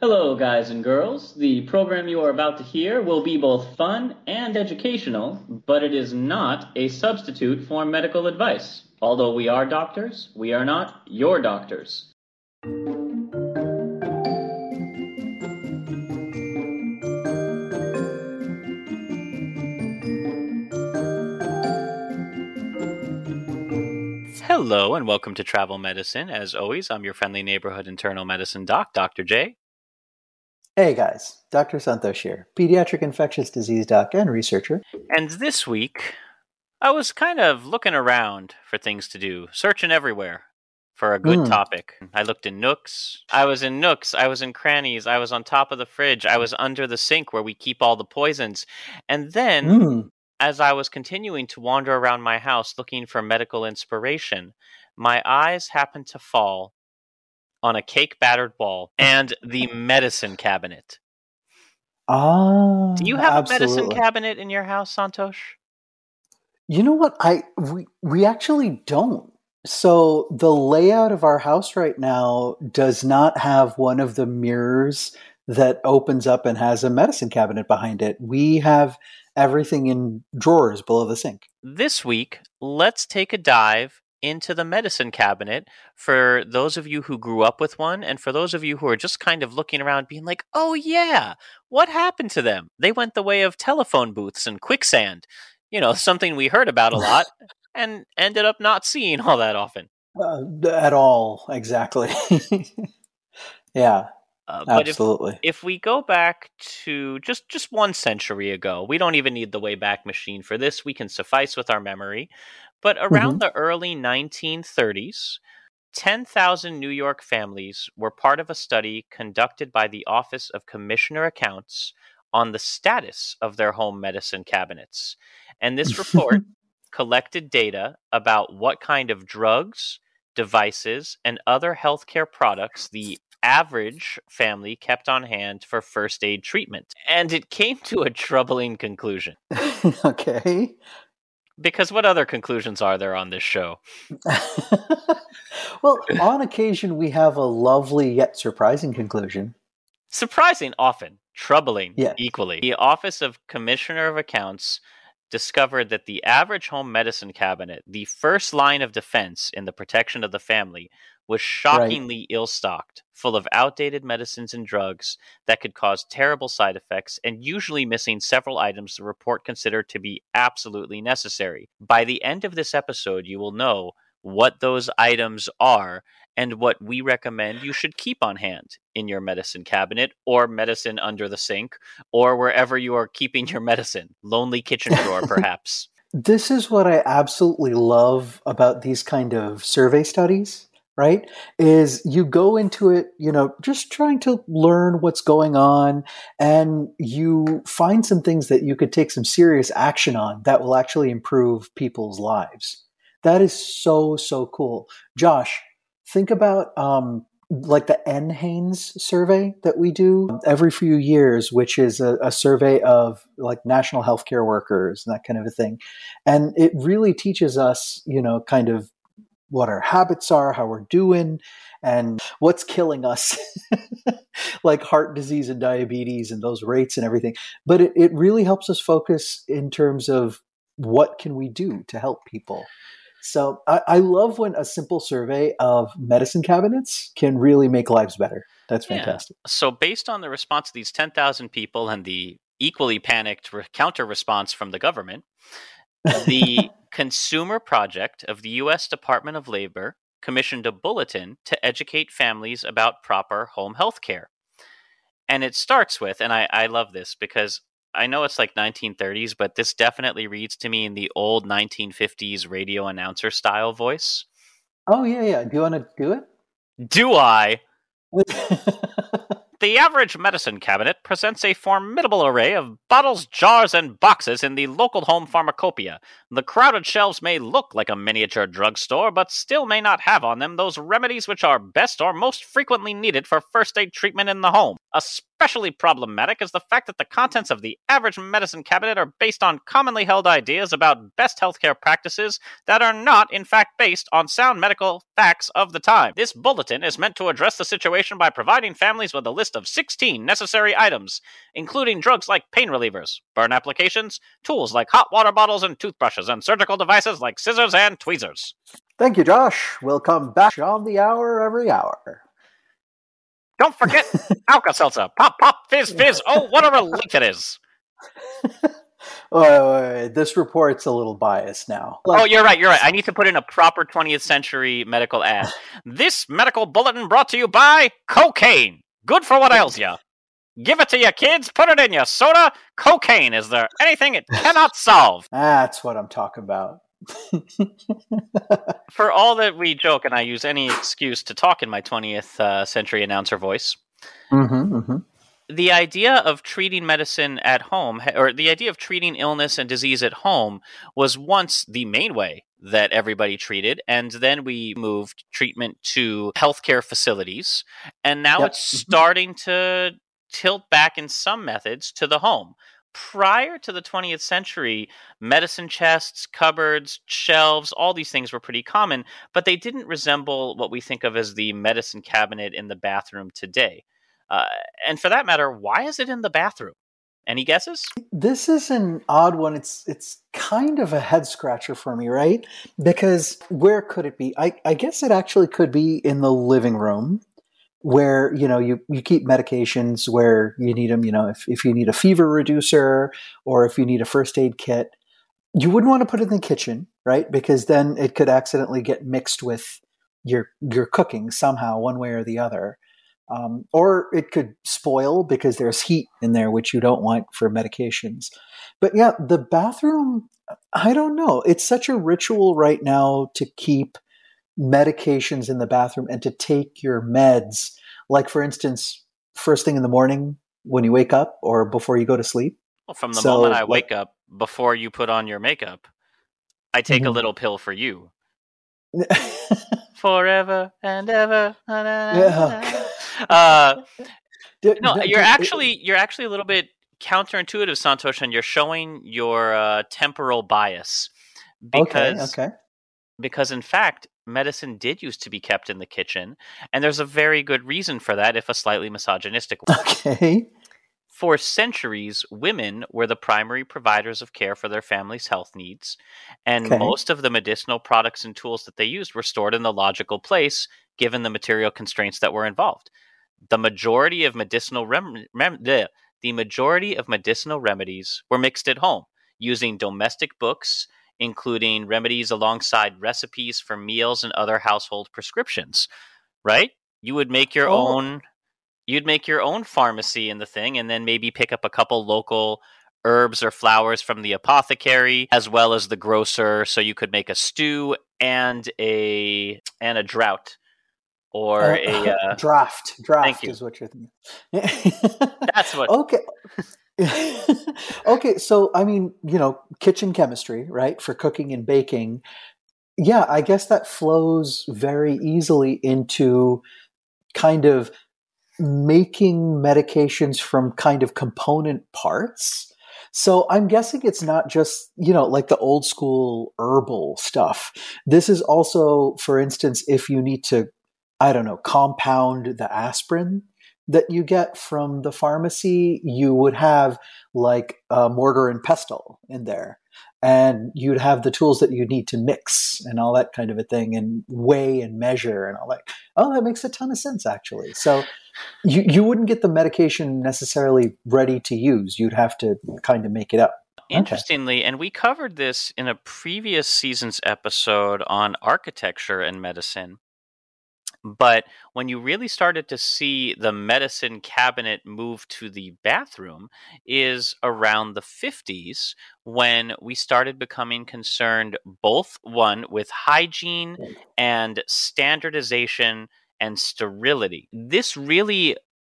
Hello, guys and girls. The program you are about to hear will be both fun and educational, but it is not a substitute for medical advice. Although we are doctors, we are not your doctors. Hello and welcome to Travel Medicine. As always, I'm your friendly neighborhood internal medicine doc, Dr. J. Hey guys, Dr. Santosh here, pediatric infectious disease doc and researcher. And this week, I was kind of looking around for things to do, searching everywhere for a good Mm. topic. I looked in nooks. I was in nooks. I was in crannies. I was on top of the fridge. I was under the sink where we keep all the poisons. And then, Mm. as I was continuing to wander around my house looking for medical inspiration, my eyes happened to fall on a cake battered wall and the medicine cabinet. Ah, Do you have a medicine cabinet in your house, Santosh? You know what? I we we actually don't. So the layout of our house right now does not have one of the mirrors that opens up and has a medicine cabinet behind it. We have everything in drawers below the sink. This week, let's take a dive into the medicine cabinet for those of you who grew up with one and for those of you who are just kind of looking around being like, oh yeah, what happened to them? They went the way of telephone booths and quicksand. You know, something we heard about a lot and ended up not seeing all that often. Uh, at all, exactly. yeah, Uh, but if, absolutely. if we go back to just just one century ago, we don't even need the Wayback Machine for this. We can suffice with our memory. But around mm-hmm. the early 1930s, 10,000 New York families were part of a study conducted by the Office of Commissioner Accounts on the status of their home medicine cabinets. And this report collected data about what kind of drugs, devices, and other healthcare products the average family kept on hand for first aid treatment. And it came to a troubling conclusion. okay. Because what other conclusions are there on this show? well, on occasion, we have a lovely yet surprising conclusion. Surprising often, troubling Yes. equally. The Office of Commissioner of Accounts discovered that the average home medicine cabinet, the first line of defense in the protection of the family, was shockingly ill stocked, full of outdated medicines and drugs that could cause terrible side effects, and usually missing several items the report considered to be absolutely necessary. By the end of this episode, you will know what those items are and what we recommend you should keep on hand in your medicine cabinet or medicine under the sink or wherever you are keeping your medicine. Lonely kitchen drawer, perhaps. This is what I absolutely love about these kind of survey studies, right? Is you go into it, you know, just trying to learn what's going on and you find some things that you could take some serious action on that will actually improve people's lives. That is so, so cool. Josh, think about um, like the NHANES survey that we do every few years, which is a, a, survey of like national healthcare workers and that kind of a thing. And it really teaches us, you know, kind of what our habits are, how we're doing, and what's killing us, like heart disease and diabetes and those rates and everything. But it, it really helps us focus in terms of what can we do to help people. So I, I, love when a simple survey of medicine cabinets can really make lives better. That's fantastic. Yeah. So based on the response of these 10,000 people and the equally panicked re- counter response from the government, the Consumer Project of the U.S. Department of Labor commissioned a bulletin to educate families about proper home health care. And it starts with, and I, I love this because I know it's like 1930s, but this definitely reads to me in the old 1950s radio announcer style voice. Oh, yeah, yeah. Do you want to do it? Do I? The average medicine cabinet presents a formidable array of bottles, jars, and boxes in the local home pharmacopoeia. The crowded shelves may look like a miniature drugstore, but still may not have on them those remedies which are best or most frequently needed for first aid treatment in the home. Especially problematic is the fact that the contents of the average medicine cabinet are based on commonly held ideas about best healthcare practices that are not, in fact, based on sound medical facts of the time. This bulletin is meant to address the situation by providing families with a list of 16 necessary items, including drugs like pain relievers, burn applications, tools like hot water bottles and toothbrushes, and surgical devices like scissors and tweezers. Thank you, Josh. We'll come back on the hour every hour. Don't forget Alka Seltzer. Pop, pop, fizz, fizz. Oh, what a relief it is. Oh, wait, wait, this report's a little biased now. Like, oh, you're right. You're right. I need to put in a proper 20th century medical ad. this medical bulletin brought to you by cocaine. Good for what ails you. Give it to your kids, put it in your soda. Cocaine, is there anything it cannot solve? That's what I'm talking about. for all that we joke and I use any excuse to talk in my 20th uh, century announcer voice, mm-hmm, mm-hmm the idea of treating medicine at home, or the idea of treating illness and disease at home, was once the main way that everybody treated. And then we moved treatment to healthcare facilities. And now yep. it's mm-hmm. starting to tilt back in some methods to the home. Prior to the 20th century, medicine chests, cupboards, shelves, all these things were pretty common, but they didn't resemble what we think of as the medicine cabinet in the bathroom today. Uh, and for that matter, why is it in the bathroom? Any guesses? This is an odd one. It's it's kind of a head scratcher for me, right? Because where could it be? I, I guess it actually could be in the living room where you know you, you keep medications where you need them you know if, if you need a fever reducer or if you need a first aid kit you wouldn't want to put it in the kitchen right because then it could accidentally get mixed with your your cooking somehow one way or the other um, or it could spoil because there's heat in there, which you don't want for medications. But yeah, the bathroom, I don't know. It's such a ritual right now to keep medications in the bathroom and to take your meds. Like, for instance, first thing in the morning when you wake up or before you go to sleep. Well, from the so, moment I wake up, before you put on your makeup, I take mm-hmm. a little pill for you. Forever and ever. Yeah. Uh, no, you're actually you're actually a little bit counterintuitive, Santosh, and you're showing your uh, temporal bias because okay, okay. because in fact medicine did used to be kept in the kitchen, and there's a very good reason for that, if a slightly misogynistic one. Okay. For centuries, women were the primary providers of care for their family's health needs, and okay. most of the medicinal products and tools that they used were stored in the logical place given the material constraints that were involved the majority of medicinal rem- rem- the, the majority of medicinal remedies were mixed at home using domestic books including remedies alongside recipes for meals and other household prescriptions right you would make your oh. own you'd make your own pharmacy in the thing and then maybe pick up a couple local herbs or flowers from the apothecary as well as the grocer so you could make a stew and a and a drought or uh, a uh, draft. Draft is what you're thinking. That's what. Okay. okay, so I mean, you know, kitchen chemistry, right, for cooking and baking. Yeah, I guess that flows very easily into kind of making medications from kind of component parts. So I'm guessing it's not just, you know, like the old school herbal stuff. This is also, for instance, if you need to, I don't know, compound the aspirin that you get from the pharmacy, you would have like a mortar and pestle in there. And you'd have the tools that you need to mix and all that kind of a thing and weigh and measure and all that. Oh that makes a ton of sense actually. So you, you wouldn't get the medication necessarily ready to use. You'd have to kind of make it up. Interestingly, and we covered this in a previous season's episode on architecture and medicine. But when you really started to see the medicine cabinet move to the bathroom is around the 50s when we started becoming concerned both one with hygiene and standardization and sterility. This really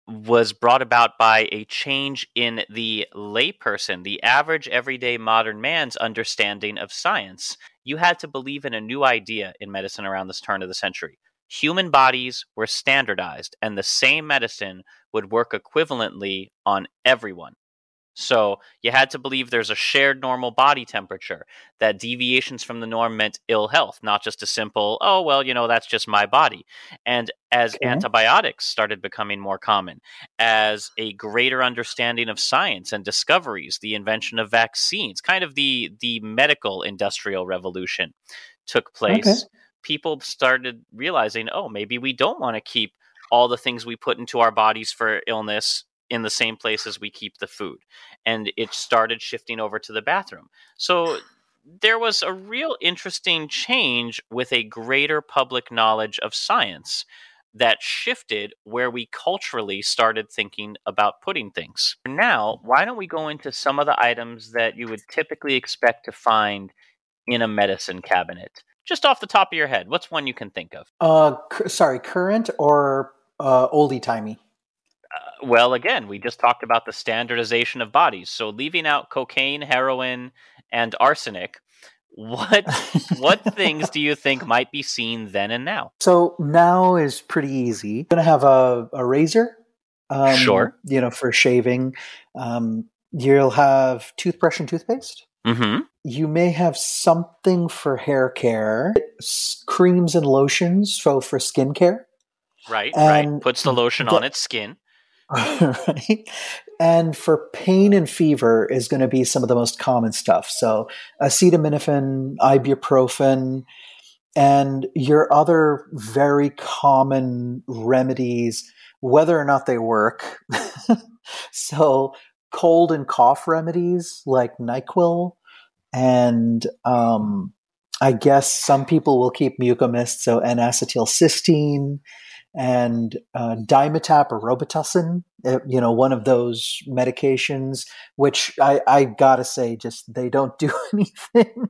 was brought about by a change in the layperson, the average everyday modern man's understanding of science. You had to believe in a new idea in medicine around this turn of the century human bodies were standardized and the same medicine would work equivalently on everyone. So you had to believe there's a shared normal body temperature, that deviations from the norm meant ill health, not just a simple, oh, well, you know, that's just my body. And as okay. antibiotics started becoming more common, as a greater understanding of science and discoveries, the invention of vaccines, kind of the, the medical industrial revolution took place. Okay people started realizing, oh, maybe we don't want to keep all the things we put into our bodies for illness in the same place as we keep the food. And it started shifting over to the bathroom. So there was a real interesting change with a greater public knowledge of science that shifted where we culturally started thinking about putting things. Now, why don't we go into some of the items that you would typically expect to find in a medicine cabinet? Just off the top of your head, what's one you can think of? Uh, sorry, current or uh, oldie timey? Uh, well, again, we just talked about the standardization of bodies. So leaving out cocaine, heroin, and arsenic, what what things do you think might be seen then and now? So now is pretty easy. You're gonna have a, a razor, um, sure. You know, for shaving. Um, you'll have toothbrush and toothpaste. Mm-hmm. You may have something for hair care, creams and lotions, so for skincare. Right, and right. Puts the lotion the, on its skin. right. And for pain and fever is going to be some of the most common stuff. So acetaminophen, ibuprofen, and your other very common remedies, whether or not they work. so cold and cough remedies like NyQuil, and um, I guess some people will keep mucomyst, so N-acetylcysteine and uh, Dimetapp or Robitussin, eh, you know, one of those medications, which I, I gotta say, just they don't do anything,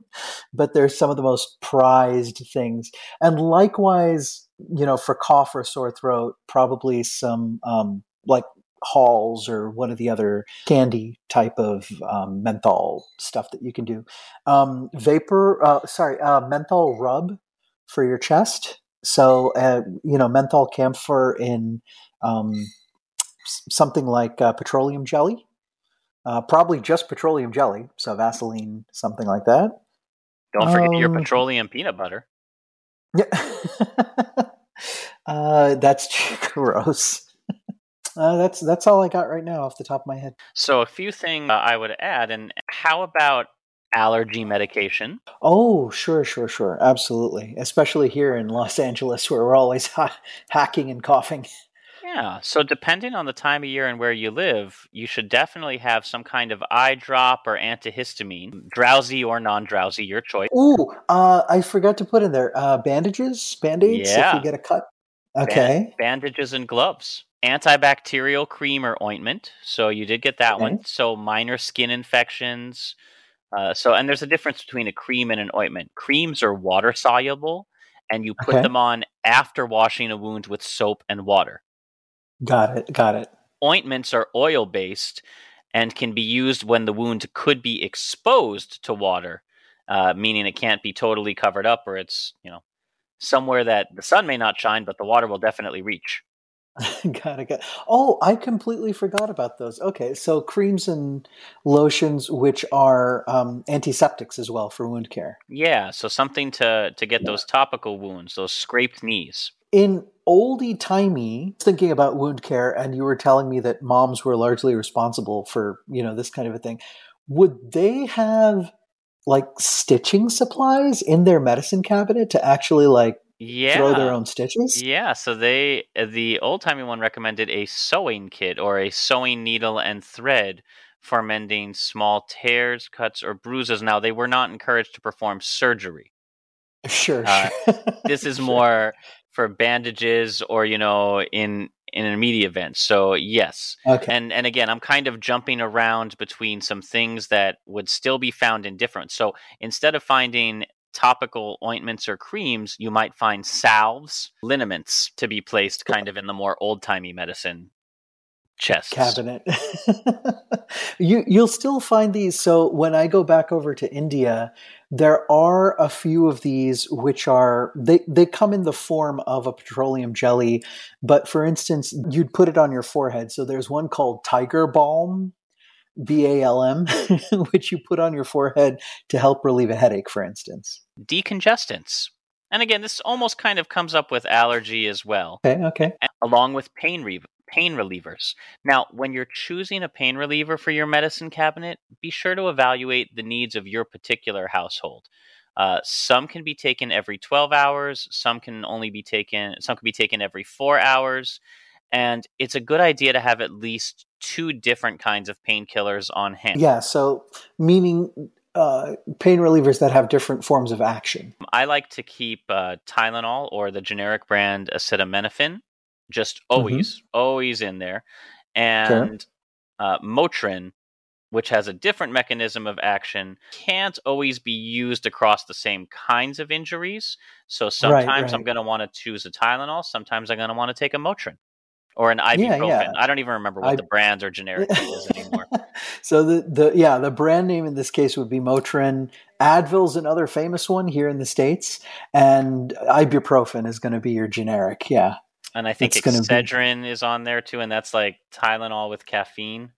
but they're some of the most prized things. And likewise, you know, for cough or sore throat, probably some um, like Halls or one of the other candy type of um, menthol stuff that you can do. Um, vapor, uh, sorry, uh, menthol rub for your chest. So, uh, you know, menthol camphor in um, something like uh, petroleum jelly, uh, probably just petroleum jelly. So, Vaseline, something like that. Don't forget your um, petroleum peanut butter. Yeah. Uh, that's gross. Uh, that's that's all I got right now off the top of my head. So a few things uh, I would add, and how about allergy medication? Oh, sure, sure, sure, absolutely. Especially here in Los Angeles, where we're always ha- hacking and coughing. Yeah, so depending on the time of year and where you live, you should definitely have some kind of eye drop or antihistamine, drowsy or non-drowsy, your choice. Ooh, uh, I forgot to put in there uh, bandages, band-aids yeah. if you get a cut. Okay. Band- bandages and gloves antibacterial cream or ointment. So you did get that okay. one. So minor skin infections. Uh, so and there's a difference between a cream and an ointment. Creams are water soluble, and you put okay. them on after washing a wound with soap and water. Got it. Got it. Ointments are oil based and can be used when the wound could be exposed to water, uh, meaning it can't be totally covered up or it's you know somewhere that the sun may not shine, but the water will definitely reach. got it. Got Oh, I completely forgot about those. Okay, so creams and lotions, which are um, antiseptics as well for wound care. Yeah, so something to to get those topical wounds, those scraped knees. In oldie timey, thinking about wound care, and you were telling me that moms were largely responsible for you know this kind of a thing. Would they have like stitching supplies in their medicine cabinet to actually like Yeah. throw their own stitches? Yeah, so they the old timey one recommended a sewing kit or a sewing needle and thread for mending small tears, cuts, or bruises. Now they were not encouraged to perform surgery. Sure. Uh, sure. This is Sure. more for bandages or you know in in an immediate event. So yes, Okay. and and again, I'm kind of jumping around between some things that would still be found in different. So instead of finding topical ointments or creams, you might find salves, liniments to be placed kind of in the more old timey medicine chests. cabinet. you you'll still find these. So when I go back over to India, there are a few of these which are they they come in the form of a petroleum jelly, but for instance, you'd put it on your forehead. So there's one called Tiger Balm. B A L M, which you put on your forehead to help relieve a headache, for instance. Decongestants. And again, this almost kind of comes up with allergy as well. Okay, okay. along with pain re- pain relievers. Now, when you're choosing a pain reliever for your medicine cabinet, be sure to evaluate the needs of your particular household. Uh, some can be taken every 12 hours. Some can only be taken. Some can be taken every four hours. And it's a good idea to have at least two different kinds of painkillers on hand. Yeah, so meaning uh, pain relievers that have different forms of action. I like to keep uh, Tylenol or the generic brand acetaminophen, just always, always in there, and uh, Motrin, which has a different mechanism of action, can't always be used across the same kinds of injuries. So sometimes I'm going to want to choose a Tylenol. Sometimes I'm going to want to take a Motrin or an ibuprofen. yeah. I don't even remember what I- the brands or generic is anymore. so the, the yeah the brand name in this case would be Motrin. Advil's another famous one here in the states, and ibuprofen is going to be your generic. Yeah, And I think It's gonna be- Excedrin is on there too, and that's like Tylenol with caffeine.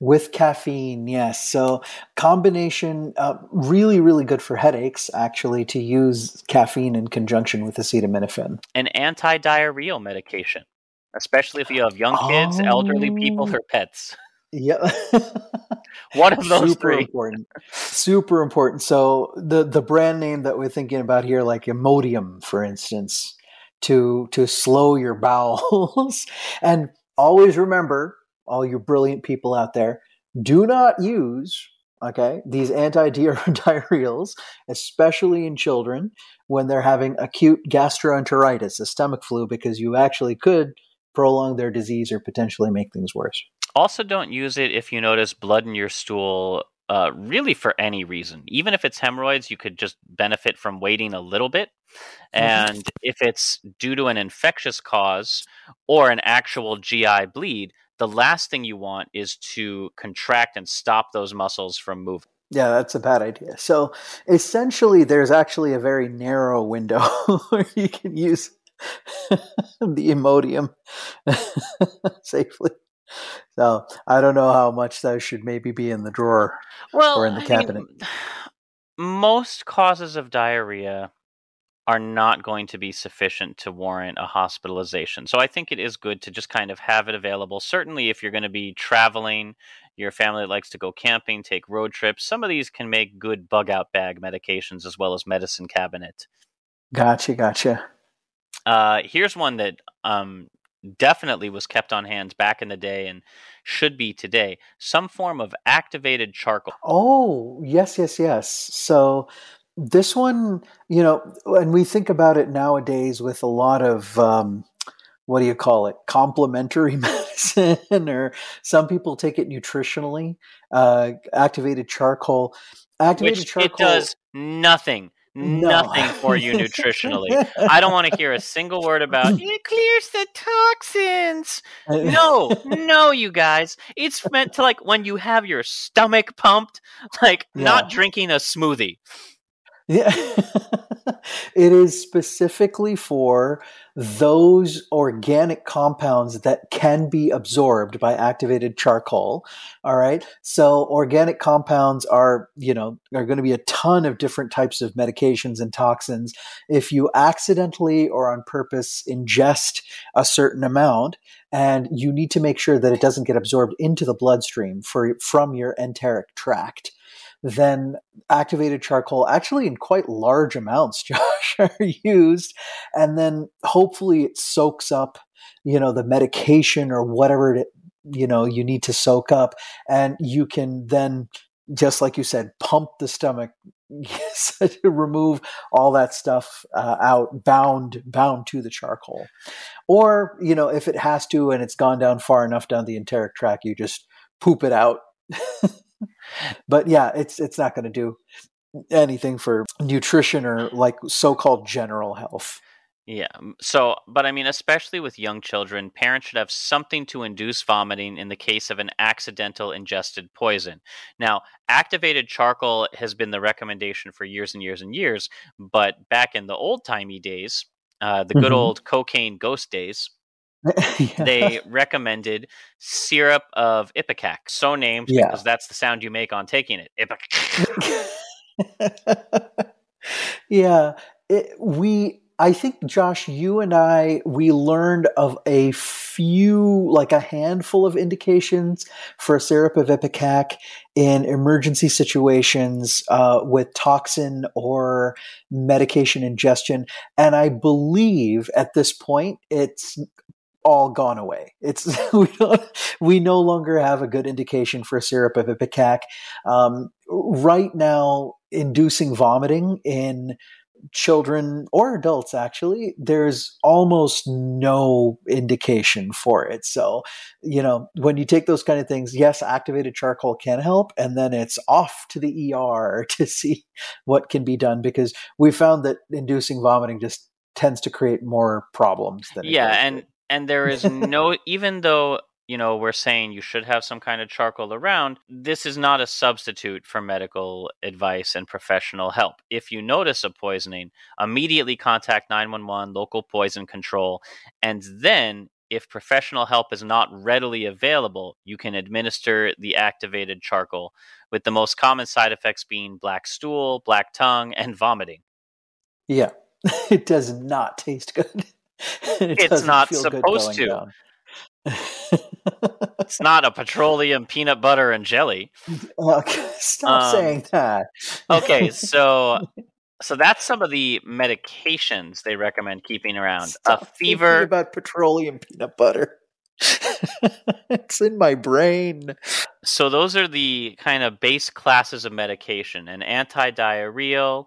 with caffeine. Yes, so combination uh, really really good for headaches. Actually, to use caffeine in conjunction with acetaminophen. an anti-diarrheal medication, especially if you have young kids, elderly people, Oh. or pets. Yeah. One of those super three. important super important so the the brand name that we're thinking about here like imodium for instance to to slow your bowels and always remember all you brilliant people out there do not use okay these anti-diarrheals especially in children when they're having acute gastroenteritis a stomach flu because you actually could prolong their disease or potentially make things worse Also, don't use it if you notice blood in your stool. Uh, really, for any reason, even if it's hemorrhoids, you could just benefit from waiting a little bit. And if it's due to an infectious cause or an actual GI bleed, the last thing you want is to contract and stop those muscles from moving. Yeah, that's a bad idea. So essentially, there's actually a very narrow window where you can use the Imodium safely. So I don't know how much those should maybe be in the drawer. well, or in the I cabinet. Mean, most causes of diarrhea are not going to be sufficient to warrant a hospitalization. So I think it is good to just kind of have it available. Certainly, if you're going to be traveling, your family likes to go camping, take road trips. Some of these can make good bug out bag medications as well as medicine cabinet. Gotcha, gotcha. Uh, here's one that um, definitely was kept on hand back in the day and should be today. Some form of activated charcoal. Oh, yes, yes, yes. So this one, you know, and we think about it nowadays with a lot of um, what do you call it? Complementary medicine, or some people take it nutritionally. Uh, activated charcoal. Activated which charcoal. it does nothing, No. nothing for you nutritionally. I don't want to hear a single word about it clears the toxins. No, no, you guys. It's meant to like when you have your stomach pumped, like not drinking a smoothie. Yeah. It is specifically for those organic compounds that can be absorbed by activated charcoal. All right. So organic compounds are, you know, are going to be a ton of different types of medications and toxins. If you accidentally or on purpose ingest a certain amount, and you need to make sure that it doesn't get absorbed into the bloodstream for, from your enteric tract then activated charcoal, actually in quite large amounts, Josh, are used. And then hopefully it soaks up, you know, the medication or whatever it, you know, you need to soak up. And you can then, just like you said, pump the stomach to remove all that stuff uh, out, bound bound to the charcoal. Or you know, if it has to and it's gone down far enough down the enteric tract, you just poop it out. but yeah, it's it's not going to do anything for nutrition or like so-called general health. Yeah. So, but I mean, especially with young children, parents should have something to induce vomiting in the case of an accidental ingested poison. Now, activated charcoal has been the recommendation for years and years and years, but back in the old timey days, uh, the good mm-hmm. old cocaine ghost days, yeah. they recommended syrup of ipecac, so named yeah. because that's the sound you make on taking it. yeah, it, we. I think Josh, you and I, we learned of a few, like a handful of indications for syrup of ipecac in emergency situations uh, with toxin or medication ingestion. And I believe at this point it's all gone away. It's we don't, we no longer have a good indication for syrup of ipecac. Um, right now, inducing vomiting in children or adults actually there's almost no indication for it so you know when you take those kind of things yes activated charcoal can help and then it's off to the er to see what can be done because we found that inducing vomiting just tends to create more problems than yeah and and there is no even though you know we're saying you should have some kind of charcoal around this is not a substitute for medical advice and professional help. If you notice a poisoning immediately contact 911 local poison control and then if professional help is not readily available you can administer the activated charcoal with the most common side effects being black stool black tongue and vomiting. Yeah. It does not taste good it it's not supposed to. it's not a petroleum peanut butter and jelly. Okay, stop um, saying that. okay, so so that's some of the medications they recommend keeping around. Stop a fever about petroleum peanut butter. it's in my brain. So those are the kind of base classes of medication: an anti-diarrheal,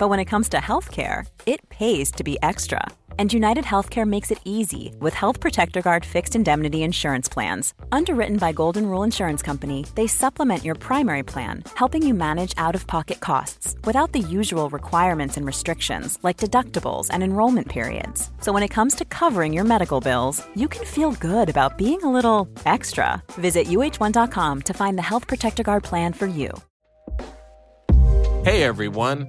but when it comes to healthcare, it pays to be extra. And United Healthcare makes it easy with Health Protector Guard fixed indemnity insurance plans. Underwritten by Golden Rule Insurance Company, they supplement your primary plan, helping you manage out of pocket costs without the usual requirements and restrictions like deductibles and enrollment periods. So when it comes to covering your medical bills, you can feel good about being a little extra. Visit uh1.com to find the Health Protector Guard plan for you. Hey everyone.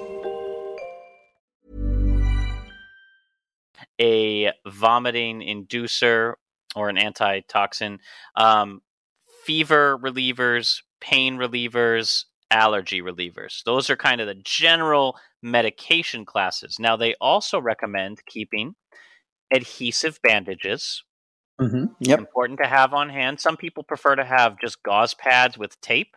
A vomiting inducer or an antitoxin, um, fever relievers, pain relievers, allergy relievers. Those are kind of the general medication classes. Now, they also recommend keeping adhesive bandages. Mm-hmm. Yep. Important to have on hand. Some people prefer to have just gauze pads with tape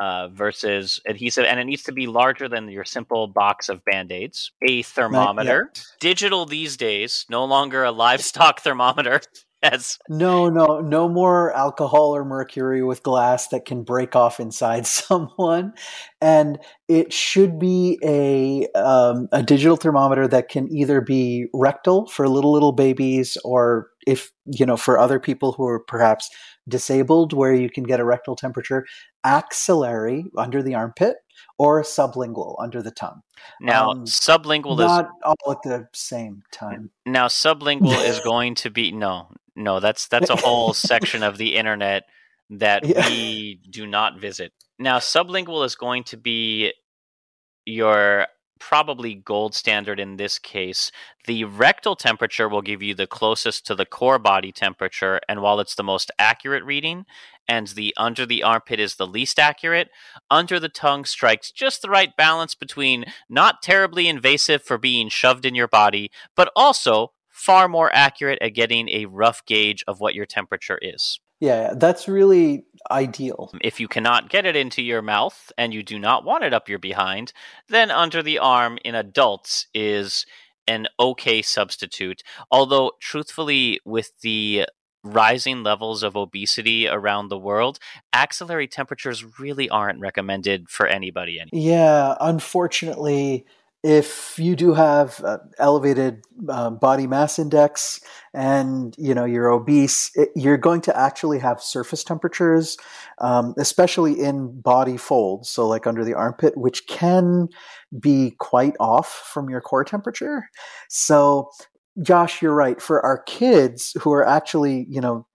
uh, versus adhesive, and it needs to be larger than your simple box of band aids. A thermometer, digital these days, no longer a livestock thermometer. yes. No, no, no more alcohol or mercury with glass that can break off inside someone, and it should be a um, a digital thermometer that can either be rectal for little little babies, or if you know for other people who are perhaps disabled, where you can get a rectal temperature, axillary under the armpit, or sublingual under the tongue. Now, Um, sublingual is not all at the same time. Now, sublingual is going to be no, no. That's that's a whole section of the internet that Yeah. we do not visit. Now, sublingual is going to be your probably gold standard in this case. The rectal temperature will give you the closest to the core body temperature, and while it's the most accurate reading, and the under the armpit is the least accurate, under the tongue strikes just the right balance between not terribly invasive for being shoved in your body, but also far more accurate at getting a rough gauge of what your temperature is. Yeah, that's really ideal. If you cannot get it into your mouth and you do not want it up your behind, then under the arm in adults is an okay substitute. Although, truthfully, with the rising levels of obesity around the world, axillary temperatures really aren't recommended for anybody anymore. Yeah, unfortunately, if you do have uh, elevated uh, body mass index and you know you're obese, it, you're going to actually have surface temperatures, um, especially in body folds, so like under the armpit, which can be quite off from your core temperature. So, Josh, you're right. For our kids who are actually, you know,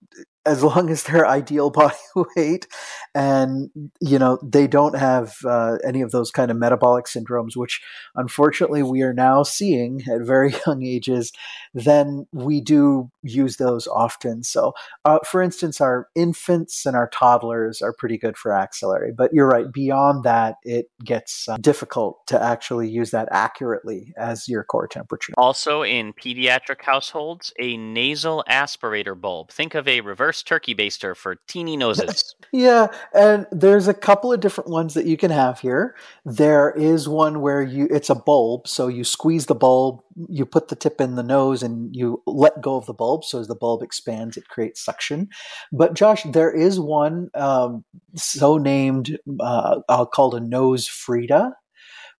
as long as they're ideal body weight and you know they don't have uh, any of those kind of metabolic syndromes which unfortunately we are now seeing at very young ages then we do use those often so uh, for instance our infants and our toddlers are pretty good for axillary but you're right beyond that it gets uh, difficult to actually use that accurately as your core temperature Also, in pediatric households, a nasal aspirator bulb. Think of a reverse turkey baster for teeny noses. Yeah, and there's a couple of different ones that you can have here. There is one where you it's a bulb, so you squeeze the bulb, you put the tip in the nose and you let go of the bulb so as the bulb expands it creates suction. But Josh, there is one um, so named uh, I'll call it a NoseFrida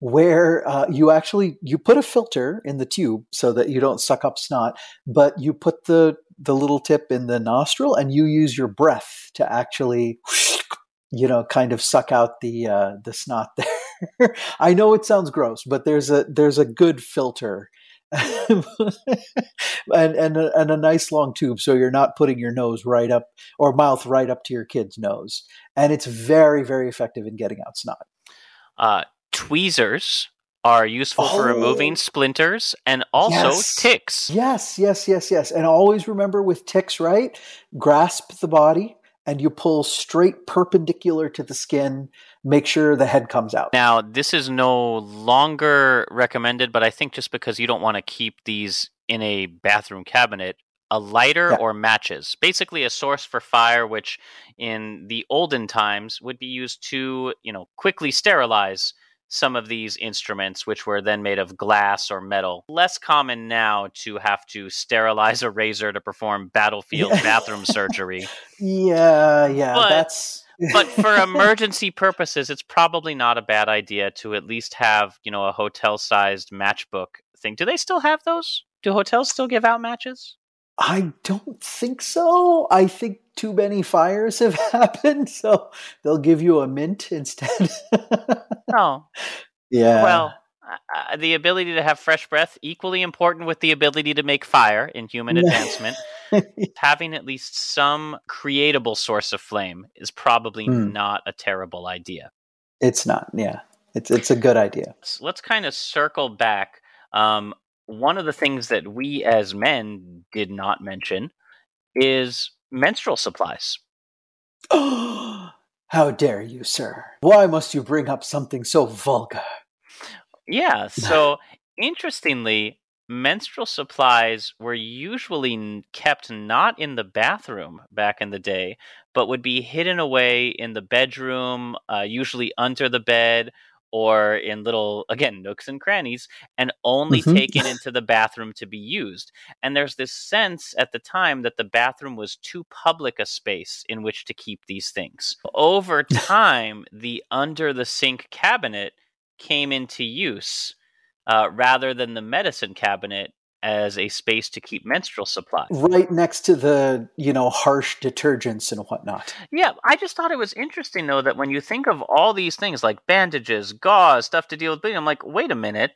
where uh, you actually you put a filter in the tube so that you don't suck up snot but you put the the little tip in the nostril and you use your breath to actually you know kind of suck out the uh, the snot there. I know it sounds gross but there's a there's a good filter. And and a, and a nice long tube so you're not putting your nose right up or mouth right up to your kid's nose. And it's very very effective in getting out snot. Uh, tweezers are useful for Oh. removing splinters and also Yes. ticks. Yes, yes, yes, yes. And always remember with ticks, right? Grasp the body and you pull straight perpendicular to the skin. Make sure the head comes out. Now, this is no longer recommended, but I think just because you don't want to keep these in a bathroom cabinet, a lighter Yeah. or matches, basically a source for fire, which in the olden times would be used to, you know, quickly sterilize some of these instruments, which were then made of glass or metal. Less common now to have to sterilize a razor to perform battlefield Yeah. bathroom surgery. Yeah, yeah. But- that's but for emergency purposes, it's probably not a bad idea to at least have, you know, a hotel-sized matchbook thing. Do they still have those? Do hotels still give out matches? I don't think so. I think too many fires have happened, so they'll give you a mint instead. No. yeah. Well, uh, the ability to have fresh breath equally important with the ability to make fire in human advancement. Having at least some creatable source of flame is probably Hmm. not a terrible idea. it's not. Yeah. It's it's a good idea. let's, let's kind of circle back. Um, one of the things that we as men did not mention is menstrual supplies. How dare you, sir? Why must you bring up something so vulgar? Yeah, so interestingly, menstrual supplies were usually kept not in the bathroom back in the day, but would be hidden away in the bedroom, uh, usually under the bed or in little again nooks and crannies and only Mhm. taken into the bathroom to be used and there's this sense at the time that the bathroom was too public a space in which to keep these things over time the under the sink cabinet came into use uh, rather than the medicine cabinet as a space to keep menstrual supplies Right next to the, you know, harsh detergents and whatnot. Yeah, I just thought it was interesting though that when you think of all these things like bandages, gauze, stuff to deal with bleeding, I'm like, wait a minute,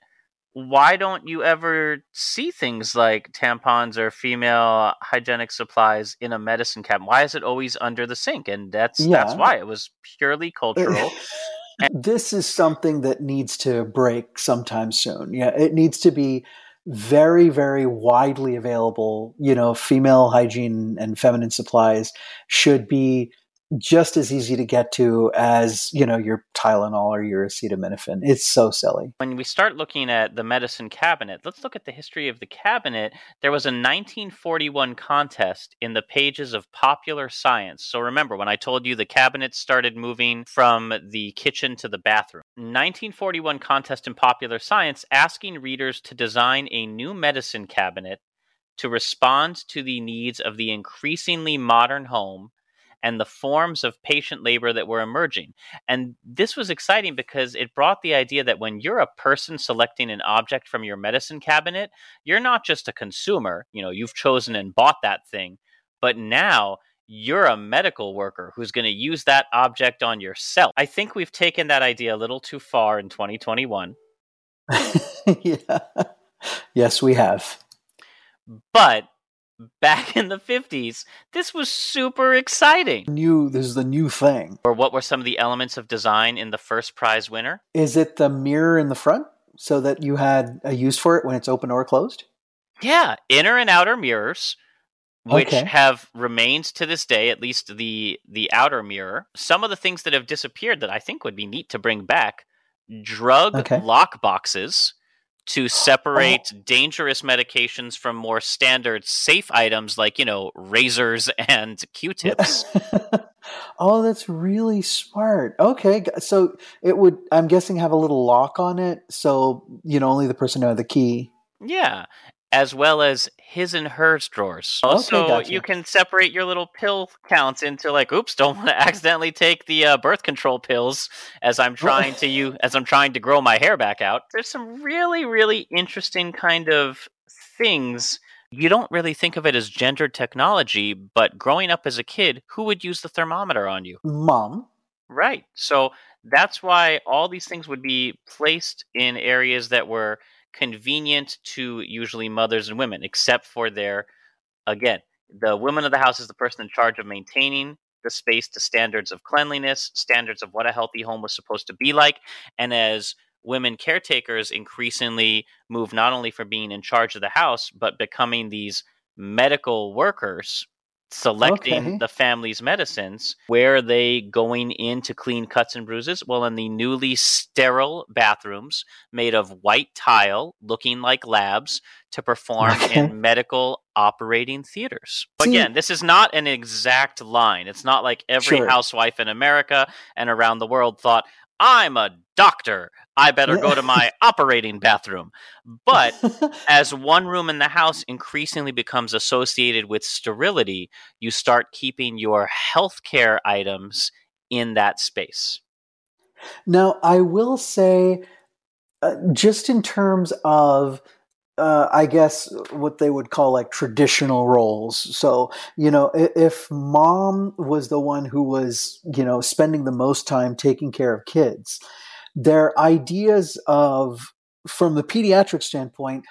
why don't you ever see things like tampons or female hygienic supplies in a medicine cabinet? Why is it always under the sink? And that's that's why it was purely cultural. this is something that needs to break sometime soon. Yeah, it needs to be very, very widely available. You know, female hygiene and feminine supplies should be just as easy to get to as you know your Tylenol or your acetaminophen. It's so silly. when we start looking at the medicine cabinet, let's look at the history of the cabinet. There was a 1941 contest in the pages of Popular Science. So remember, when I told you the cabinet started moving from the kitchen to the bathroom, 1941 contest in Popular Science asking readers to design a new medicine cabinet to respond to the needs of the increasingly modern home and the forms of patient labor that were emerging. And this was exciting because it brought the idea that when you're a person selecting an object from your medicine cabinet, you're not just a consumer, you know, you've chosen and bought that thing, but now you're a medical worker who's going to use that object on yourself. I think we've taken that idea a little too far in 2021. yeah. Yes, we have. But back in the 50s, this was super exciting. New. This is the new thing. Or what were some of the elements of design in the first prize winner? Is it the mirror in the front so that you had a use for it when it's open or closed? Yeah, inner and outer mirrors, which Okay. have remained to this day, at least the the outer mirror. Some of the things that have disappeared that I think would be neat to bring back: drug Okay. lock boxes to separate dangerous medications from more standard safe items like you know razors and Q-tips. oh, that's really smart. Okay, so it would, I'm guessing, have a little lock on it, so you know only the person who had the key. Yeah, as well as his and hers drawers. Okay, Also, gotcha. you can separate your little pill counts into like, oops, don't want to accidentally take the uh, birth control pills as I'm trying to you as I'm trying to grow my hair back out. There's some really, really interesting kind of things. You don't really think of it as gendered technology, but growing up as a kid, who would use the thermometer on you? Mom. Right. So that's why all these things would be placed in areas that were convenient to usually mothers and women, except for their, again, the woman of the house is the person in charge of maintaining the space to standards of cleanliness, standards of what a healthy home was supposed to be like. And as women caretakers increasingly move not only from being in charge of the house, but becoming these medical workers selecting Okay. the family's medicines where are they going in to clean cuts and bruises well in the newly sterile bathrooms made of white tile looking like labs to perform Okay. in medical operating theaters See- again this is not an exact line it's not like every Sure. housewife in america and around the world thought i'm a doctor i better go to my operating bathroom but as one room in the house increasingly becomes associated with sterility, you start keeping your healthcare items in that space. Now, I will say, uh, just in terms of, uh, I guess, what they would call like traditional roles. So, you know, if mom was the one who was, you know, spending the most time taking care of kids, their ideas of, from the pediatric standpoint,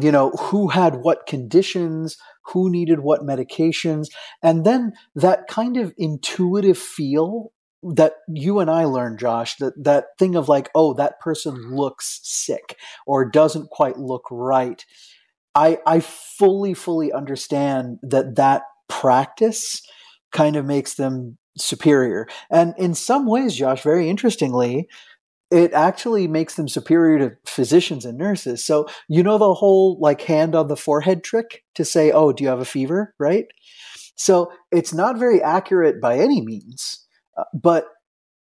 you know, who had what conditions, who needed what medications, and then that kind of intuitive feel that you and I learned, Josh, that that thing of like, oh, that person looks sick or doesn't quite look right. I I fully fully understand that that practice kind of makes them superior, and in some ways, Josh, very interestingly. It actually makes them superior to physicians and nurses. So, you know, the whole like hand on the forehead trick to say, Oh, do you have a fever? Right. So it's not very accurate by any means. Uh, but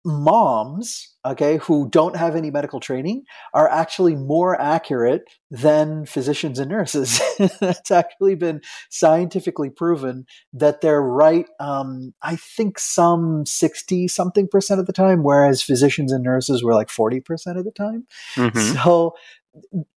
moms, okay, who don't have any medical training are actually more accurate than physicians and nurses. it's actually been scientifically proven that they're right, um, I think some 60 something percent of the time, whereas physicians and nurses were like 40% of the time. Mm-hmm. So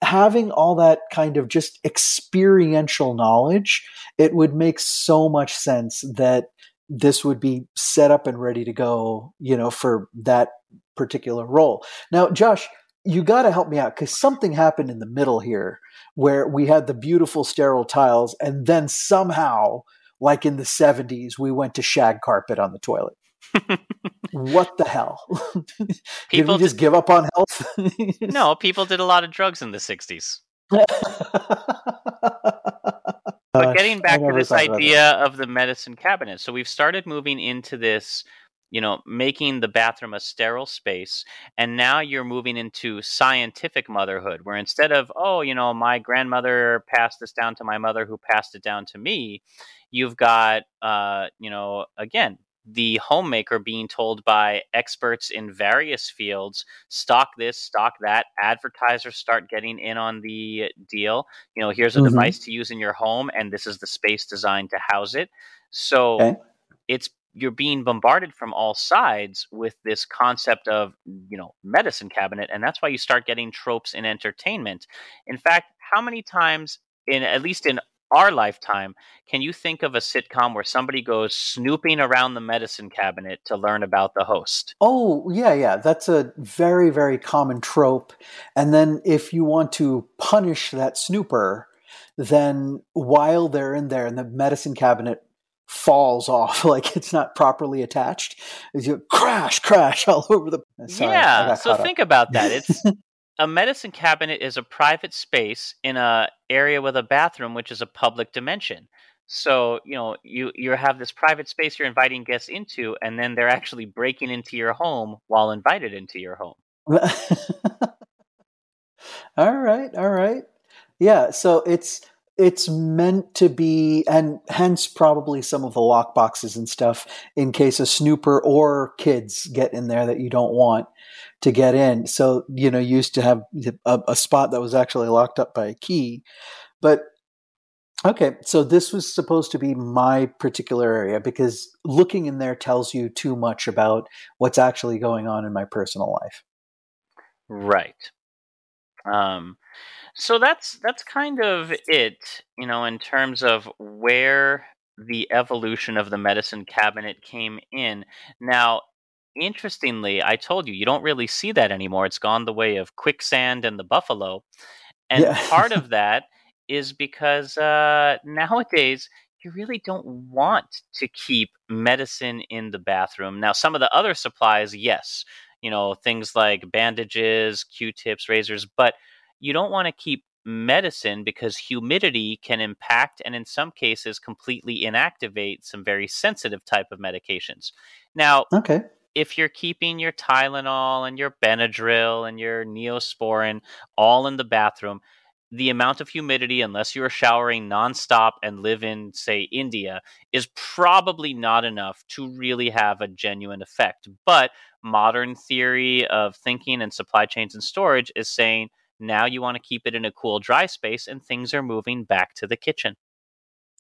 having all that kind of just experiential knowledge, it would make so much sense that this would be set up and ready to go, you know, for that particular role. Now, Josh, you got to help me out because something happened in the middle here where we had the beautiful sterile tiles, and then somehow, like in the 70s, we went to shag carpet on the toilet. what the hell? did we just did... give up on health? no, people did a lot of drugs in the 60s. Getting back to this idea of the medicine cabinet, so we've started moving into this, you know, making the bathroom a sterile space, and now you're moving into scientific motherhood, where instead of oh, you know, my grandmother passed this down to my mother, who passed it down to me, you've got, uh, you know, again, the homemaker being told by experts in various fields stock this stock that advertisers start getting in on the deal you know here's a mm-hmm. device to use in your home and this is the space designed to house it so okay. it's you're being bombarded from all sides with this concept of you know medicine cabinet and that's why you start getting tropes in entertainment in fact how many times in at least in our lifetime, can you think of a sitcom where somebody goes snooping around the medicine cabinet to learn about the host? Oh, yeah, yeah. That's a very, very common trope. And then if you want to punish that snooper, then while they're in there and the medicine cabinet falls off like it's not properly attached you crash crash all over the Sorry, yeah so think up. about that it's a medicine cabinet is a private space in a area with a bathroom which is a public dimension. So you know you you have this private space you're inviting guests into and then they're actually breaking into your home while invited into your home. All right all right. Yeah so it's it's meant to be and hence probably some of the lock boxes and stuff in case a snooper or kids get in there that you don't want to get in. So, you know, used to have a, a spot that was actually locked up by a key. But okay, so this was supposed to be my particular area because looking in there tells you too much about what's actually going on in my personal life. Right. Um, so that's that's kind of it, you know, in terms of where the evolution of the medicine cabinet came in. Now, interestingly, I told you, you don't really see that anymore. It's gone the way of quicksand and the buffalo. And yeah. part of that is because uh, nowadays you really don't want to keep medicine in the bathroom. Now, some of the other supplies, yes, you know, things like bandages, Q tips, razors, but you don't want to keep medicine because humidity can impact and in some cases completely inactivate some very sensitive type of medications. Now, okay if you're keeping your Tylenol and your Benadryl and your Neosporin all in the bathroom, the amount of humidity, unless you are showering nonstop and live in, say, India, is probably not enough to really have a genuine effect. But modern theory of thinking and supply chains and storage is saying now you want to keep it in a cool, dry space, and things are moving back to the kitchen.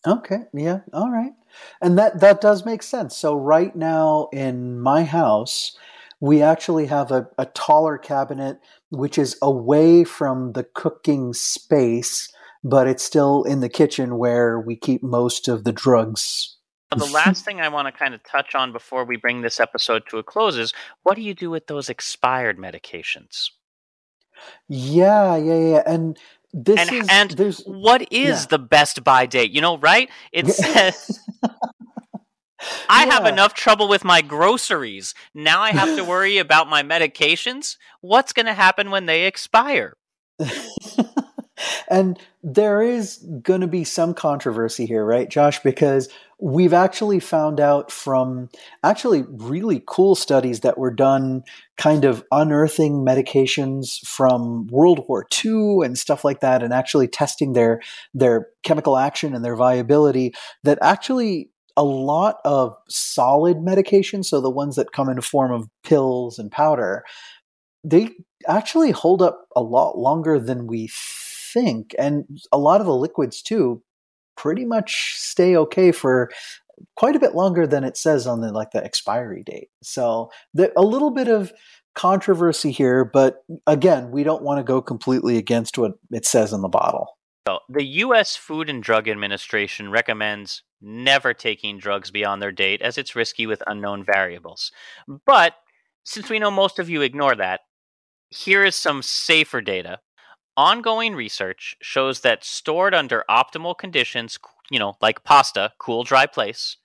Okay. Yeah. All right. And that that does make sense. So right now in my house, we actually have a, a taller cabinet which is away from the cooking space, but it's still in the kitchen where we keep most of the drugs. Now, The last thing I want to kind of touch on before we bring this episode to a close is what do you do with those expired medications? Yeah, yeah, yeah. And this and, is and there's what is yeah. the best buy date? You know, right? It says I yeah. have enough trouble with my groceries. Now I have to worry about my medications. What's going to happen when they expire? and there is going to be some controversy here, right, Josh? Because we've actually found out from actually really cool studies that were done kind of unearthing medications from World War II and stuff like that and actually testing their their chemical action and their viability that actually a lot of solid medications, so the ones that come in the form of pills and powder, they actually hold up a lot longer than we think. And a lot of the liquids, too, pretty much stay okay for quite a bit longer than it says on the like the expiry date. So the, a little bit of controversy here, but again, we don't want to go completely against what it says in the bottle. So, the U.S. Food and Drug Administration recommends never taking drugs beyond their date as it's risky with unknown variables. But since we know most of you ignore that, here is some safer data. Ongoing research shows that stored under optimal conditions, you know, like pasta, cool, dry place,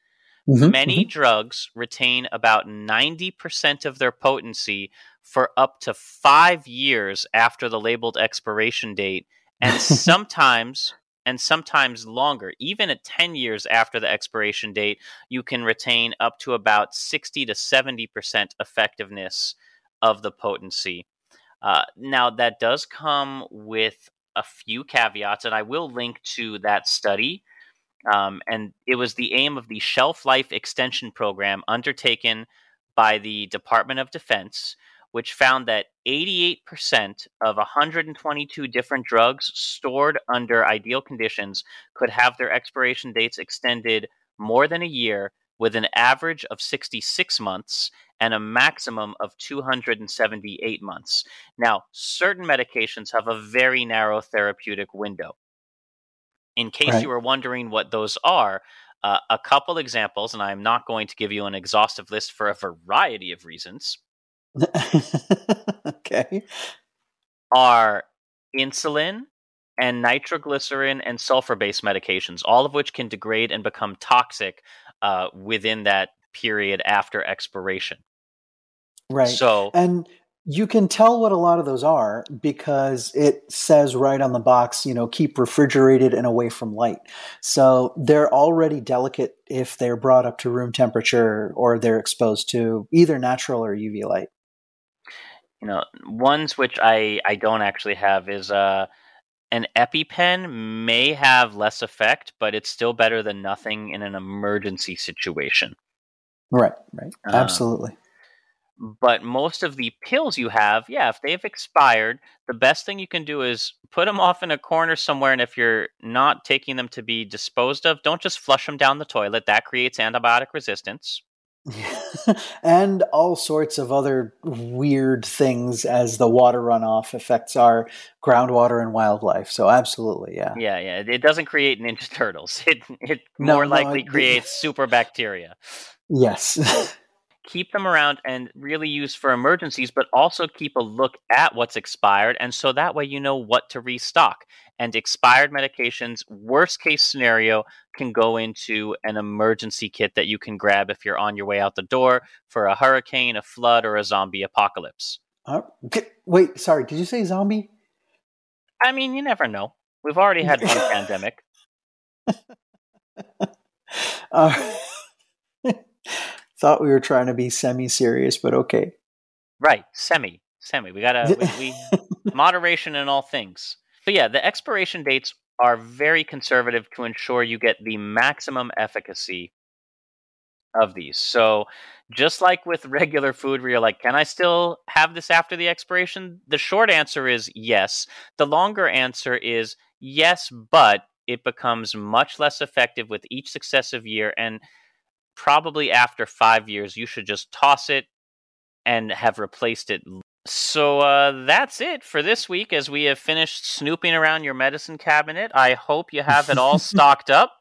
mm-hmm, many mm-hmm. drugs retain about 90% of their potency for up to five years after the labeled expiration date and sometimes and sometimes longer. Even at 10 years after the expiration date, you can retain up to about 60 to 70% effectiveness of the potency. Uh, now, that does come with a few caveats, and I will link to that study. Um, and it was the aim of the Shelf Life Extension Program undertaken by the Department of Defense which found that 88% of 122 different drugs stored under ideal conditions could have their expiration dates extended more than a year with an average of 66 months and a maximum of 278 months. Now, certain medications have a very narrow therapeutic window. In case right. you were wondering what those are, uh, a couple examples, and I'm not going to give you an exhaustive list for a variety of reasons. okay. Are insulin and nitroglycerin and sulfur based medications, all of which can degrade and become toxic uh, within that period after expiration. Right. So, and you can tell what a lot of those are because it says right on the box, you know, keep refrigerated and away from light. So they're already delicate if they're brought up to room temperature or they're exposed to either natural or UV light you know, ones which I I don't actually have is uh an EpiPen may have less effect, but it's still better than nothing in an emergency situation. Right, right. Um, Absolutely. but most of the pills you have, yeah, if they've expired, the best thing you can do is put them off in a corner somewhere. And if you're not taking them to be disposed of, don't just flush them down the toilet. That creates antibiotic resistance. and all sorts of other weird things as the water runoff affects our groundwater and wildlife. So absolutely, yeah. Yeah, yeah. It doesn't create Ninja Turtles. It it no, more no, likely it, creates super bacteria. Yes. keep them around and really use for emergencies, but also keep a look at what's expired. And so that way you know what to restock. And expired medications, worst case scenario, can go into an emergency kit that you can grab if you're on your way out the door for a hurricane, a flood, or a zombie apocalypse. Uh, wait, sorry, did you say zombie? I mean, you never know. We've already had one pandemic. Uh, Thought we were trying to be semi-serious, but okay. Right, semi, semi. We gotta we, we moderation in all things. So yeah, the expiration dates are very conservative to ensure you get the maximum efficacy of these. So just like with regular food where you're like, can I still have this after the expiration? The short answer is yes. The longer answer is yes, but it becomes much less effective with each successive year and probably after five years, you should just toss it and have replaced it. So uh, that's it for this week as we have finished snooping around your medicine cabinet. I hope you have it all stocked up.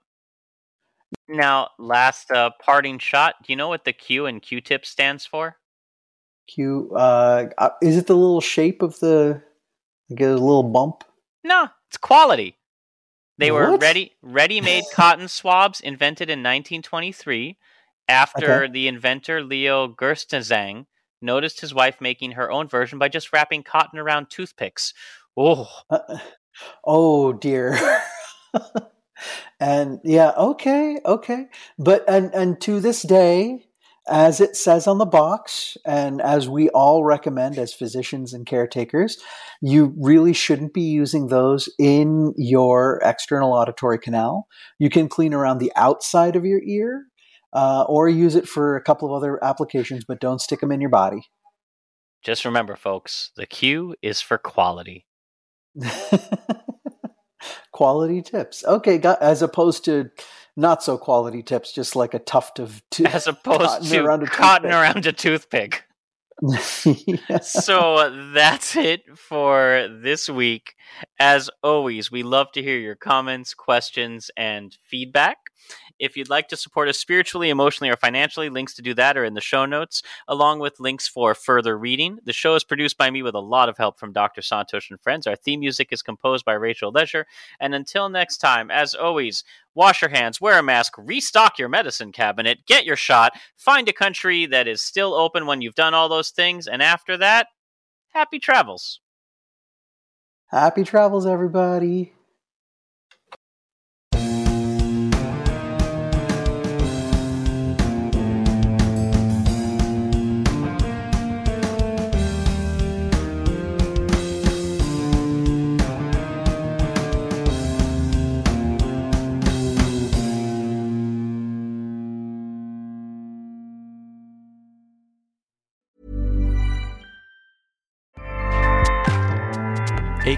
Now, last uh, parting shot. Do you know what the Q and Q-tip stands for? Q. Uh, uh is it the little shape of the? Get a little bump. No, it's quality. They what? were ready ready-made cotton swabs invented in 1923 after okay. the inventor Leo Gerstenzang noticed his wife making her own version by just wrapping cotton around toothpicks. Oh. Uh, oh dear. and yeah, okay, okay. But and and to this day as it says on the box, and as we all recommend as physicians and caretakers, you really shouldn't be using those in your external auditory canal. You can clean around the outside of your ear, uh, or use it for a couple of other applications, but don't stick them in your body. Just remember, folks, the Q is for quality. quality tips. Okay, got, as opposed to not so quality tips, just like a tuft of t- as opposed to around cotton around a toothpick. yeah. So that's it for this week. As always, we love to hear your comments, questions, and feedback. If you'd like to support us spiritually, emotionally, or financially, links to do that are in the show notes, along with links for further reading. The show is produced by me with a lot of help from Dr. Santosh and friends. Our theme music is composed by Rachel Leisure. And until next time, as always, wash your hands, wear a mask, restock your medicine cabinet, get your shot, find a country that is still open when you've done all those things, and after that, happy travels. Happy travels, everybody.